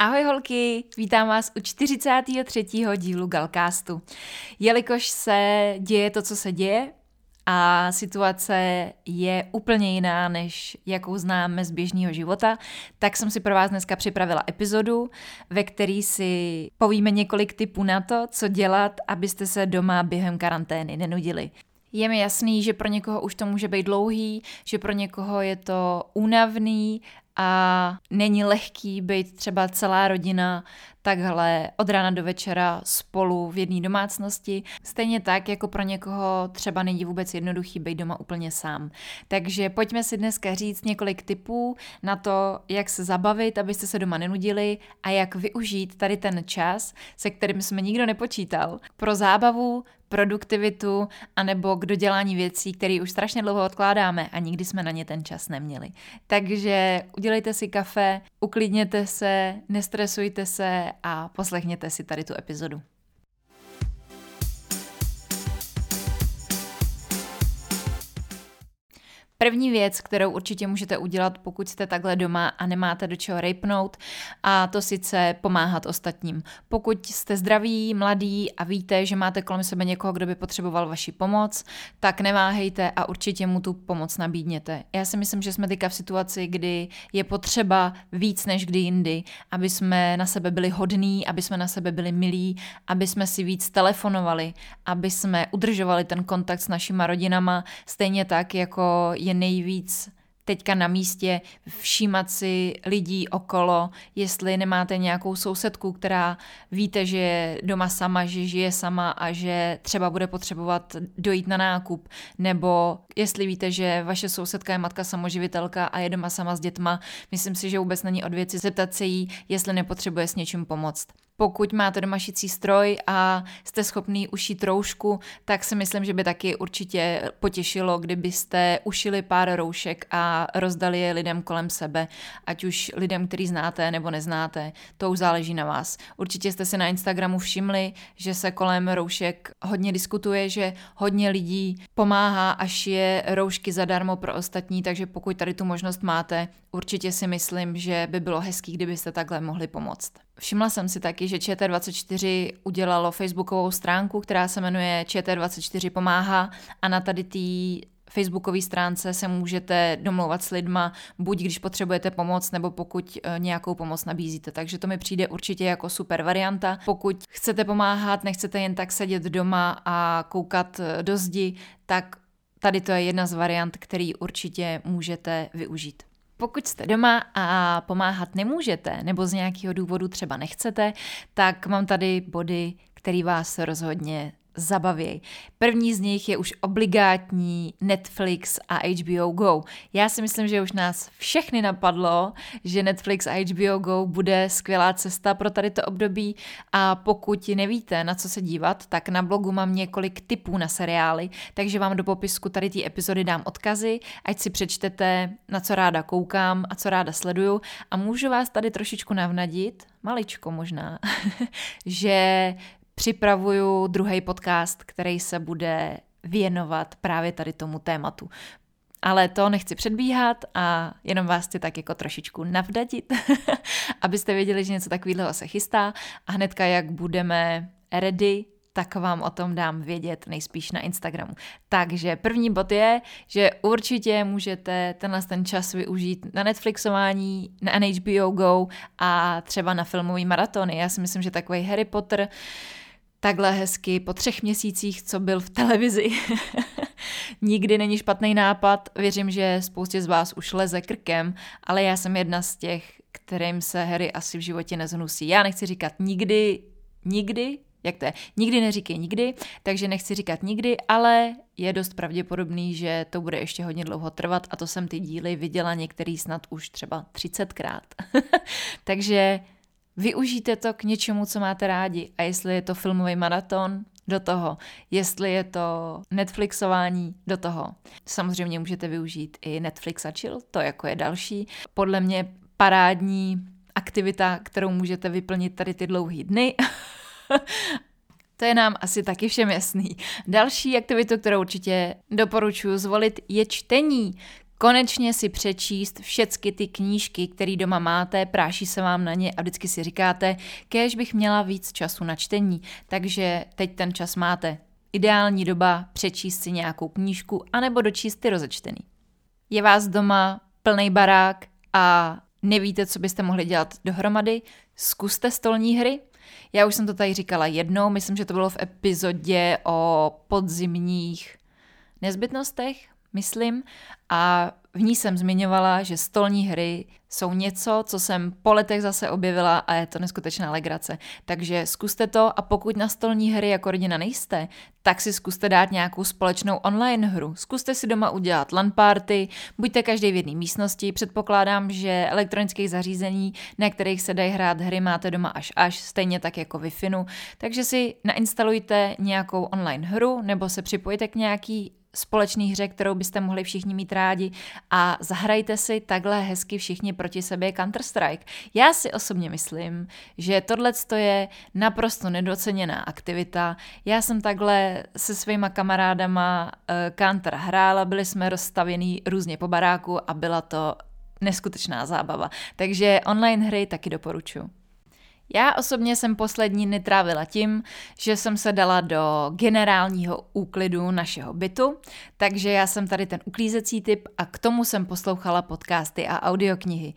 Ahoj holky, vítám vás u 43. dílu Galcastu. Jelikož se děje to, co se děje, a situace je úplně jiná, než jakou známe z běžného života, tak jsem si pro vás dneska připravila epizodu, ve který si povíme několik tipů na to, co dělat, abyste se doma během karantény nenudili. Je mi jasný, že pro někoho už to může být dlouhý, že pro někoho je to únavný a není lehký být třeba celá rodina takhle od rána do večera spolu v jedné domácnosti. Stejně tak, jako pro někoho třeba není vůbec jednoduchý být doma úplně sám. Takže pojďme si dneska říct několik tipů na to, jak se zabavit, abyste se doma nenudili a jak využít tady ten čas, se kterým jsme nikdo nepočítal, pro zábavu, produktivitu anebo k dodělání věcí, které už strašně dlouho odkládáme a nikdy jsme na ně ten čas neměli. Takže udělejte si kafe, uklidněte se, nestresujte se a poslechněte si tady tu epizodu. První věc, kterou určitě můžete udělat, pokud jste takhle doma a nemáte do čeho rejpnout, a to sice pomáhat ostatním. Pokud jste zdraví, mladí a víte, že máte kolem sebe někoho, kdo by potřeboval vaši pomoc, tak neváhejte a určitě mu tu pomoc nabídněte. Já si myslím, že jsme teďka v situaci, kdy je potřeba víc než kdy jindy, aby jsme na sebe byli hodní, aby jsme na sebe byli milí, aby jsme si víc telefonovali, aby jsme udržovali ten kontakt s našima rodinama, stejně tak jako je nejvíc teďka na místě všímat si lidí okolo, jestli nemáte nějakou sousedku, která víte, že je doma sama, že žije sama a že třeba bude potřebovat dojít na nákup, nebo jestli víte, že vaše sousedka je matka samoživitelka a je doma sama s dětma, myslím si, že vůbec není od věci zeptat se jí, jestli nepotřebuje s něčím pomoct. Pokud máte doma šicí stroj a jste schopný ušít roušku, tak si myslím, že by taky určitě potěšilo, kdybyste ušili pár roušek a rozdali je lidem kolem sebe, ať už lidem, který znáte nebo neznáte. To už záleží na vás. Určitě jste si na Instagramu všimli, že se kolem roušek hodně diskutuje, že hodně lidí pomáhá až je roušky zadarmo pro ostatní, takže pokud tady tu možnost máte, určitě si myslím, že by bylo hezký, kdybyste takhle mohli pomoct. Všimla jsem si taky, že ČT24 udělalo facebookovou stránku, která se jmenuje ČT24 pomáhá a na tady té facebookové stránce se můžete domlouvat s lidma, buď když potřebujete pomoc, nebo pokud eh, nějakou pomoc nabízíte. Takže to mi přijde určitě jako super varianta. Pokud chcete pomáhat, nechcete jen tak sedět doma a koukat eh, do zdi, tak tady to je jedna z variant, který určitě můžete využít. Pokud jste doma a pomáhat nemůžete, nebo z nějakého důvodu třeba nechcete, tak mám tady body, který vás rozhodně zabavěj. První z nich je už obligátní Netflix a HBO Go. Já si myslím, že už nás všechny napadlo, že Netflix a HBO Go bude skvělá cesta pro tady to období a pokud nevíte, na co se dívat, tak na blogu mám několik tipů na seriály, takže vám do popisku tady té epizody dám odkazy, ať si přečtete, na co ráda koukám a co ráda sleduju a můžu vás tady trošičku navnadit, maličko možná, že připravuju druhý podcast, který se bude věnovat právě tady tomu tématu. Ale to nechci předbíhat a jenom vás chci tak jako trošičku navdadit, abyste věděli, že něco takového se chystá a hnedka jak budeme ready, tak vám o tom dám vědět nejspíš na Instagramu. Takže první bod je, že určitě můžete tenhle ten čas využít na Netflixování, na HBO Go a třeba na filmový maratony. Já si myslím, že takový Harry Potter takhle hezky po třech měsících, co byl v televizi. Nikdy není špatný nápad, věřím, že spoustě z vás už leze krkem, ale já jsem jedna z těch, kterým se Harry asi v životě nezhnusí. Já nechci říkat nikdy, nikdy, jak to je. Nikdy neříkej nikdy, takže nechci říkat nikdy, ale je dost pravděpodobný, že to bude ještě hodně dlouho trvat a to jsem ty díly viděla některý snad už třeba 30krát. takže využijte to k něčemu, co máte rádi. A jestli je to filmový maraton, do toho. Jestli je to Netflixování, do toho. Samozřejmě můžete využít i Netflix a chill, to jako je další. Podle mě parádní aktivita, kterou můžete vyplnit tady ty dlouhé dny. To je nám asi taky všem jasný. Další aktivitu, kterou určitě doporučuji zvolit, je čtení. Konečně si přečíst všechny ty knížky, které doma máte, práší se vám na ně a vždycky si říkáte, kež bych měla víc času na čtení, takže teď ten čas máte. Ideální doba přečíst si nějakou knížku anebo dočíst ty rozečtený. Je vás doma plný barák a nevíte, co byste mohli dělat dohromady, zkuste stolní hry. Já už jsem to tady říkala jednou, myslím, že to bylo v epizodě o podzimních nezbytnostech, myslím, a v ní jsem zmiňovala, že stolní hry jsou něco, co jsem po letech zase objevila a je to neskutečná legrace. Takže zkuste to a pokud na stolní hry jako rodina nejste, tak si zkuste dát nějakou společnou online hru. Zkuste si doma udělat LAN party, buďte každý v jedné místnosti. Předpokládám, že elektronických zařízení, na kterých se dají hrát hry, máte doma až až, stejně tak jako wi Takže si nainstalujte nějakou online hru nebo se připojte k nějaký společný hře, kterou byste mohli všichni mít rádi a zahrajte si takhle hezky všichni proti sobě Counter-Strike. Já si osobně myslím, že tohle je naprosto nedoceněná aktivita. Já jsem takhle se svýma kamarádama uh, Counter hrála, byli jsme rozstavěný různě po baráku a byla to neskutečná zábava. Takže online hry taky doporučuji. Já osobně jsem poslední dny trávila tím, že jsem se dala do generálního úklidu našeho bytu, takže já jsem tady ten uklízecí typ a k tomu jsem poslouchala podcasty a audioknihy.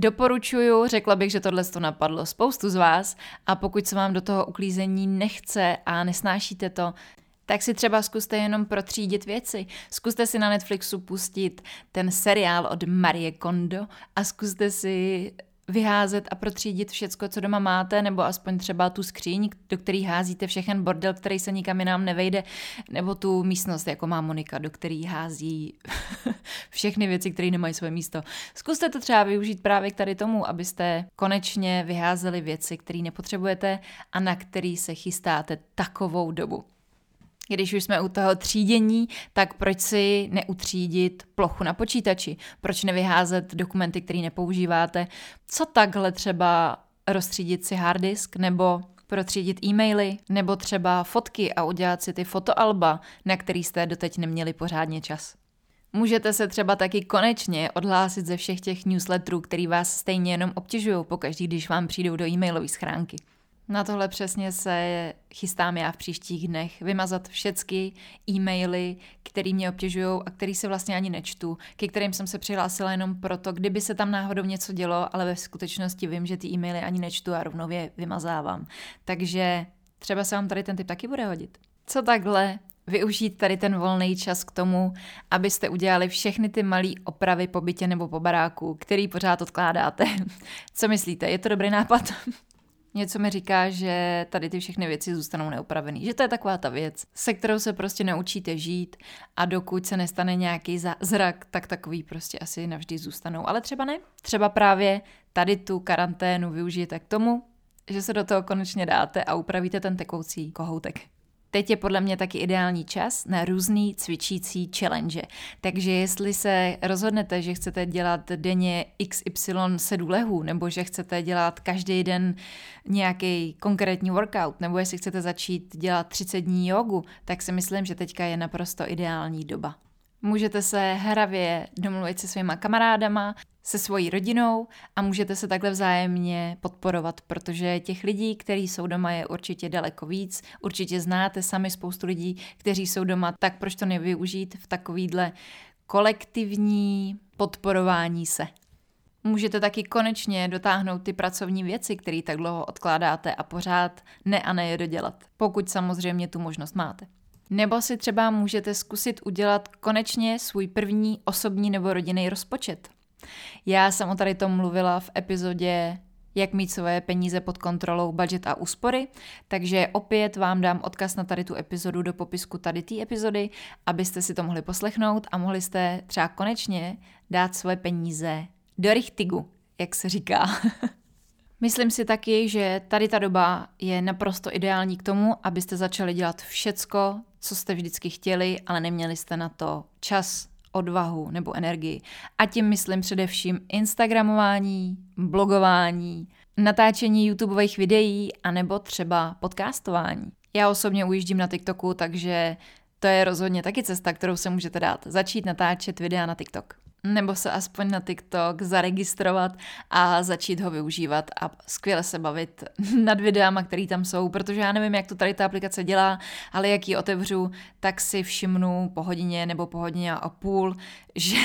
Doporučuju, řekla bych, že tohle to napadlo spoustu z vás a pokud se vám do toho uklízení nechce a nesnášíte to, tak si třeba zkuste jenom protřídit věci. Zkuste si na Netflixu pustit ten seriál od Marie Kondo a zkuste si vyházet a protřídit všecko, co doma máte, nebo aspoň třeba tu skříň, do který házíte všechen bordel, který se nikam jinam nevejde, nebo tu místnost, jako má Monika, do který hází všechny věci, které nemají své místo. Zkuste to třeba využít právě k tady tomu, abyste konečně vyházeli věci, které nepotřebujete a na který se chystáte takovou dobu. Když už jsme u toho třídění, tak proč si neutřídit plochu na počítači? Proč nevyházet dokumenty, které nepoužíváte? Co takhle třeba rozstřídit si hard disk nebo protřídit e-maily nebo třeba fotky a udělat si ty fotoalba, na který jste doteď neměli pořádně čas. Můžete se třeba taky konečně odhlásit ze všech těch newsletterů, který vás stejně jenom obtěžují pokaždý, když vám přijdou do e-mailové schránky. Na tohle přesně se chystám já v příštích dnech. Vymazat všechny e-maily, které mě obtěžují a který se vlastně ani nečtu, ke kterým jsem se přihlásila jenom proto, kdyby se tam náhodou něco dělo, ale ve skutečnosti vím, že ty e-maily ani nečtu a rovnou je vymazávám. Takže třeba se vám tady ten typ taky bude hodit. Co takhle využít tady ten volný čas k tomu, abyste udělali všechny ty malé opravy po bytě nebo po baráku, který pořád odkládáte. Co myslíte, je to dobrý nápad? Něco mi říká, že tady ty všechny věci zůstanou neopravený. Že to je taková ta věc, se kterou se prostě naučíte žít a dokud se nestane nějaký zrak, tak takový prostě asi navždy zůstanou. Ale třeba ne. Třeba právě tady tu karanténu využijete k tomu, že se do toho konečně dáte a upravíte ten tekoucí kohoutek. Teď je podle mě taky ideální čas na různý cvičící challenge. Takže jestli se rozhodnete, že chcete dělat denně XY sedů lehů, nebo že chcete dělat každý den nějaký konkrétní workout, nebo jestli chcete začít dělat 30 dní jogu, tak si myslím, že teďka je naprosto ideální doba. Můžete se hravě domluvit se svýma kamarádama, se svojí rodinou a můžete se takhle vzájemně podporovat, protože těch lidí, kteří jsou doma, je určitě daleko víc. Určitě znáte sami spoustu lidí, kteří jsou doma, tak proč to nevyužít v takovýhle kolektivní podporování se. Můžete taky konečně dotáhnout ty pracovní věci, které tak dlouho odkládáte a pořád ne a ne je dodělat, pokud samozřejmě tu možnost máte. Nebo si třeba můžete zkusit udělat konečně svůj první osobní nebo rodinný rozpočet. Já jsem o tady tom mluvila v epizodě jak mít svoje peníze pod kontrolou, budget a úspory. Takže opět vám dám odkaz na tady tu epizodu do popisku tady té epizody, abyste si to mohli poslechnout a mohli jste třeba konečně dát svoje peníze do richtigu, jak se říká. Myslím si taky, že tady ta doba je naprosto ideální k tomu, abyste začali dělat všecko, co jste vždycky chtěli, ale neměli jste na to čas, odvahu nebo energii. A tím myslím především Instagramování, blogování, natáčení YouTubeových videí a nebo třeba podcastování. Já osobně ujíždím na TikToku, takže to je rozhodně taky cesta, kterou se můžete dát. Začít natáčet videa na TikTok nebo se aspoň na TikTok zaregistrovat a začít ho využívat a skvěle se bavit nad videama, které tam jsou, protože já nevím, jak to tady ta aplikace dělá, ale jak ji otevřu, tak si všimnu po hodině nebo po hodině a půl, že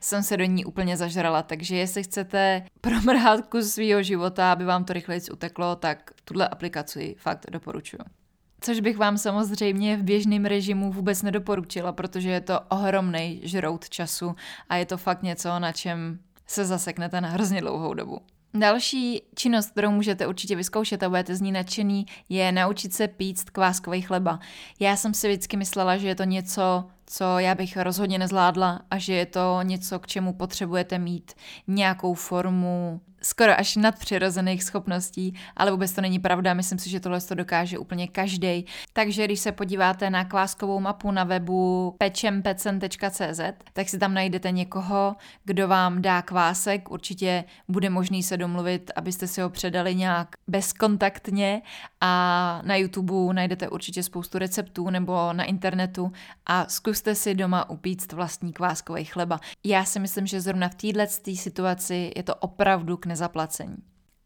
jsem se do ní úplně zažrala, takže jestli chcete promrhat kus svého života, aby vám to rychleji uteklo, tak tuhle aplikaci fakt doporučuji. Což bych vám samozřejmě v běžném režimu vůbec nedoporučila, protože je to ohromný žrout času a je to fakt něco, na čem se zaseknete na hrozně dlouhou dobu. Další činnost, kterou můžete určitě vyzkoušet a budete z ní nadšený, je naučit se pít kváskový chleba. Já jsem si vždycky myslela, že je to něco, co já bych rozhodně nezvládla a že je to něco, k čemu potřebujete mít nějakou formu skoro až nadpřirozených schopností, ale vůbec to není pravda, myslím si, že tohle to dokáže úplně každý. Takže když se podíváte na kváskovou mapu na webu pečempecen.cz, tak si tam najdete někoho, kdo vám dá kvásek, určitě bude možný se domluvit, abyste si ho předali nějak bezkontaktně a na YouTube najdete určitě spoustu receptů nebo na internetu a zkuste si doma upíct vlastní kváskový chleba. Já si myslím, že zrovna v této situaci je to opravdu k nezaplacení.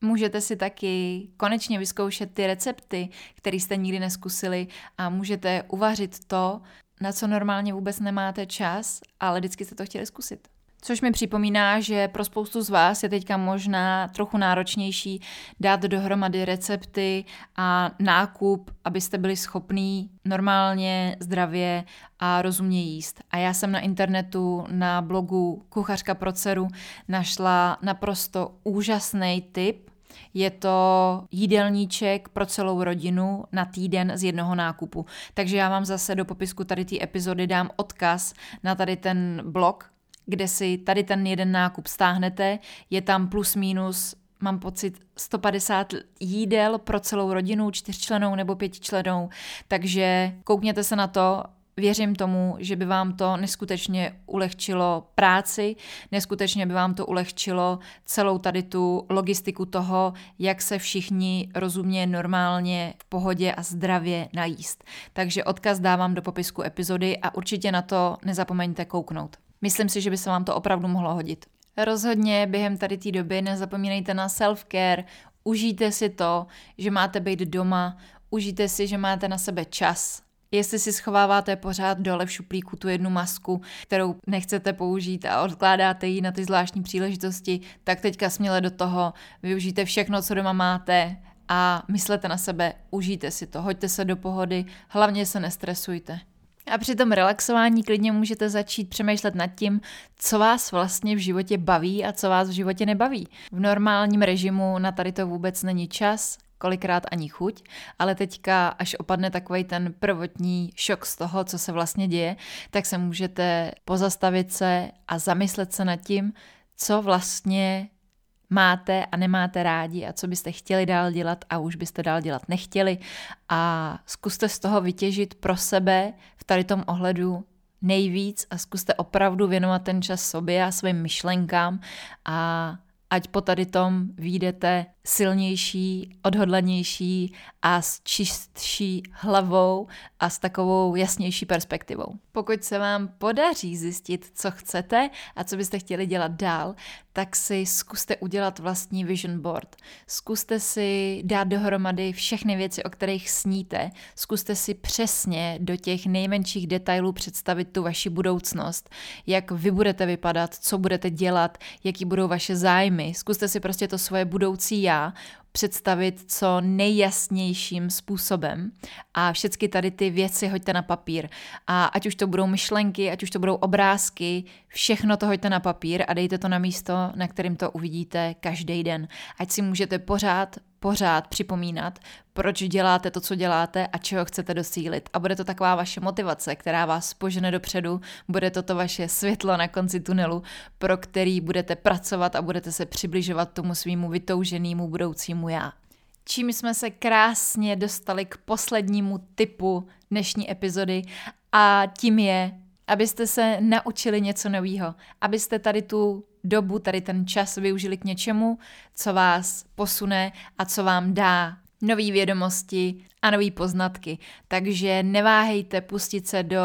Můžete si taky konečně vyzkoušet ty recepty, které jste nikdy neskusili a můžete uvařit to, na co normálně vůbec nemáte čas, ale vždycky jste to chtěli zkusit. Což mi připomíná, že pro spoustu z vás je teďka možná trochu náročnější dát dohromady recepty a nákup, abyste byli schopní normálně, zdravě a rozumně jíst. A já jsem na internetu na blogu Kuchařka pro dceru našla naprosto úžasný tip, je to jídelníček pro celou rodinu na týden z jednoho nákupu. Takže já vám zase do popisku tady té epizody dám odkaz na tady ten blog, kde si tady ten jeden nákup stáhnete, je tam plus minus mám pocit 150 jídel pro celou rodinu, čtyřčlenou nebo pětičlenou, takže koukněte se na to, Věřím tomu, že by vám to neskutečně ulehčilo práci, neskutečně by vám to ulehčilo celou tady tu logistiku toho, jak se všichni rozumně, normálně, v pohodě a zdravě najíst. Takže odkaz dávám do popisku epizody a určitě na to nezapomeňte kouknout. Myslím si, že by se vám to opravdu mohlo hodit. Rozhodně během tady té doby nezapomínejte na self-care, užijte si to, že máte být doma, užijte si, že máte na sebe čas. Jestli si schováváte pořád dole v šuplíku tu jednu masku, kterou nechcete použít a odkládáte ji na ty zvláštní příležitosti, tak teďka směle do toho využijte všechno, co doma máte a myslete na sebe, užijte si to, hoďte se do pohody, hlavně se nestresujte. A při tom relaxování klidně můžete začít přemýšlet nad tím, co vás vlastně v životě baví a co vás v životě nebaví. V normálním režimu na tady to vůbec není čas, kolikrát ani chuť, ale teďka, až opadne takový ten prvotní šok z toho, co se vlastně děje, tak se můžete pozastavit se a zamyslet se nad tím, co vlastně máte a nemáte rádi a co byste chtěli dál dělat a už byste dál dělat nechtěli. A zkuste z toho vytěžit pro sebe v tady tom ohledu nejvíc a zkuste opravdu věnovat ten čas sobě a svým myšlenkám. A ať po tady tom výjdete silnější, odhodlanější a s čistší hlavou a s takovou jasnější perspektivou. Pokud se vám podaří zjistit, co chcete a co byste chtěli dělat dál, tak si zkuste udělat vlastní vision board. Zkuste si dát dohromady všechny věci, o kterých sníte. Zkuste si přesně do těch nejmenších detailů představit tu vaši budoucnost, jak vy budete vypadat, co budete dělat, jaký budou vaše zájmy. Zkuste si prostě to svoje budoucí já yeah. Představit co nejjasnějším způsobem a všechny tady ty věci hoďte na papír. A ať už to budou myšlenky, ať už to budou obrázky, všechno to hoďte na papír a dejte to na místo, na kterým to uvidíte každý den. Ať si můžete pořád pořád připomínat, proč děláte to, co děláte a čeho chcete dosílit. A bude to taková vaše motivace, která vás požene dopředu, bude to to vaše světlo na konci tunelu, pro který budete pracovat a budete se přibližovat tomu svýmu vytouženému budoucímu já. Čím jsme se krásně dostali k poslednímu typu dnešní epizody a tím je, abyste se naučili něco nového, abyste tady tu dobu, tady ten čas využili k něčemu, co vás posune a co vám dá nové vědomosti a nové poznatky. Takže neváhejte pustit se do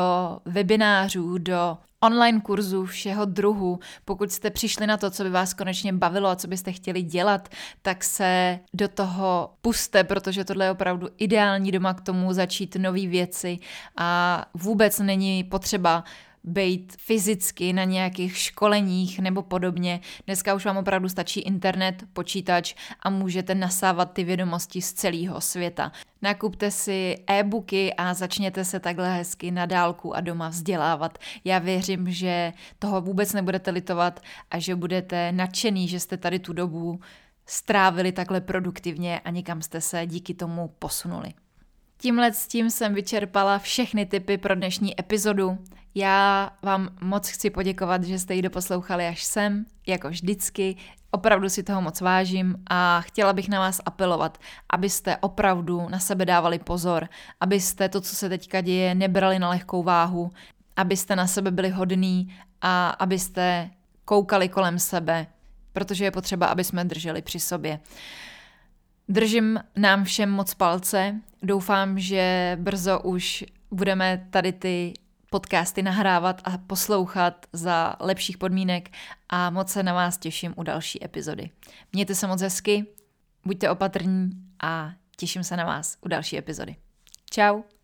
webinářů, do online kurzů všeho druhu. Pokud jste přišli na to, co by vás konečně bavilo a co byste chtěli dělat, tak se do toho puste, protože tohle je opravdu ideální doma k tomu začít nové věci a vůbec není potřeba být fyzicky na nějakých školeních nebo podobně. Dneska už vám opravdu stačí internet, počítač a můžete nasávat ty vědomosti z celého světa. Nakupte si e-booky a začněte se takhle hezky na dálku a doma vzdělávat. Já věřím, že toho vůbec nebudete litovat a že budete nadšený, že jste tady tu dobu strávili takhle produktivně a nikam jste se díky tomu posunuli. Tímhle s tím jsem vyčerpala všechny typy pro dnešní epizodu. Já vám moc chci poděkovat, že jste ji doposlouchali až sem, jako vždycky. Opravdu si toho moc vážím a chtěla bych na vás apelovat, abyste opravdu na sebe dávali pozor, abyste to, co se teďka děje, nebrali na lehkou váhu, abyste na sebe byli hodní a abyste koukali kolem sebe, protože je potřeba, aby jsme drželi při sobě. Držím nám všem moc palce. Doufám, že brzo už budeme tady ty podcasty nahrávat a poslouchat za lepších podmínek a moc se na vás těším u další epizody. Mějte se moc hezky, buďte opatrní a těším se na vás u další epizody. Ciao.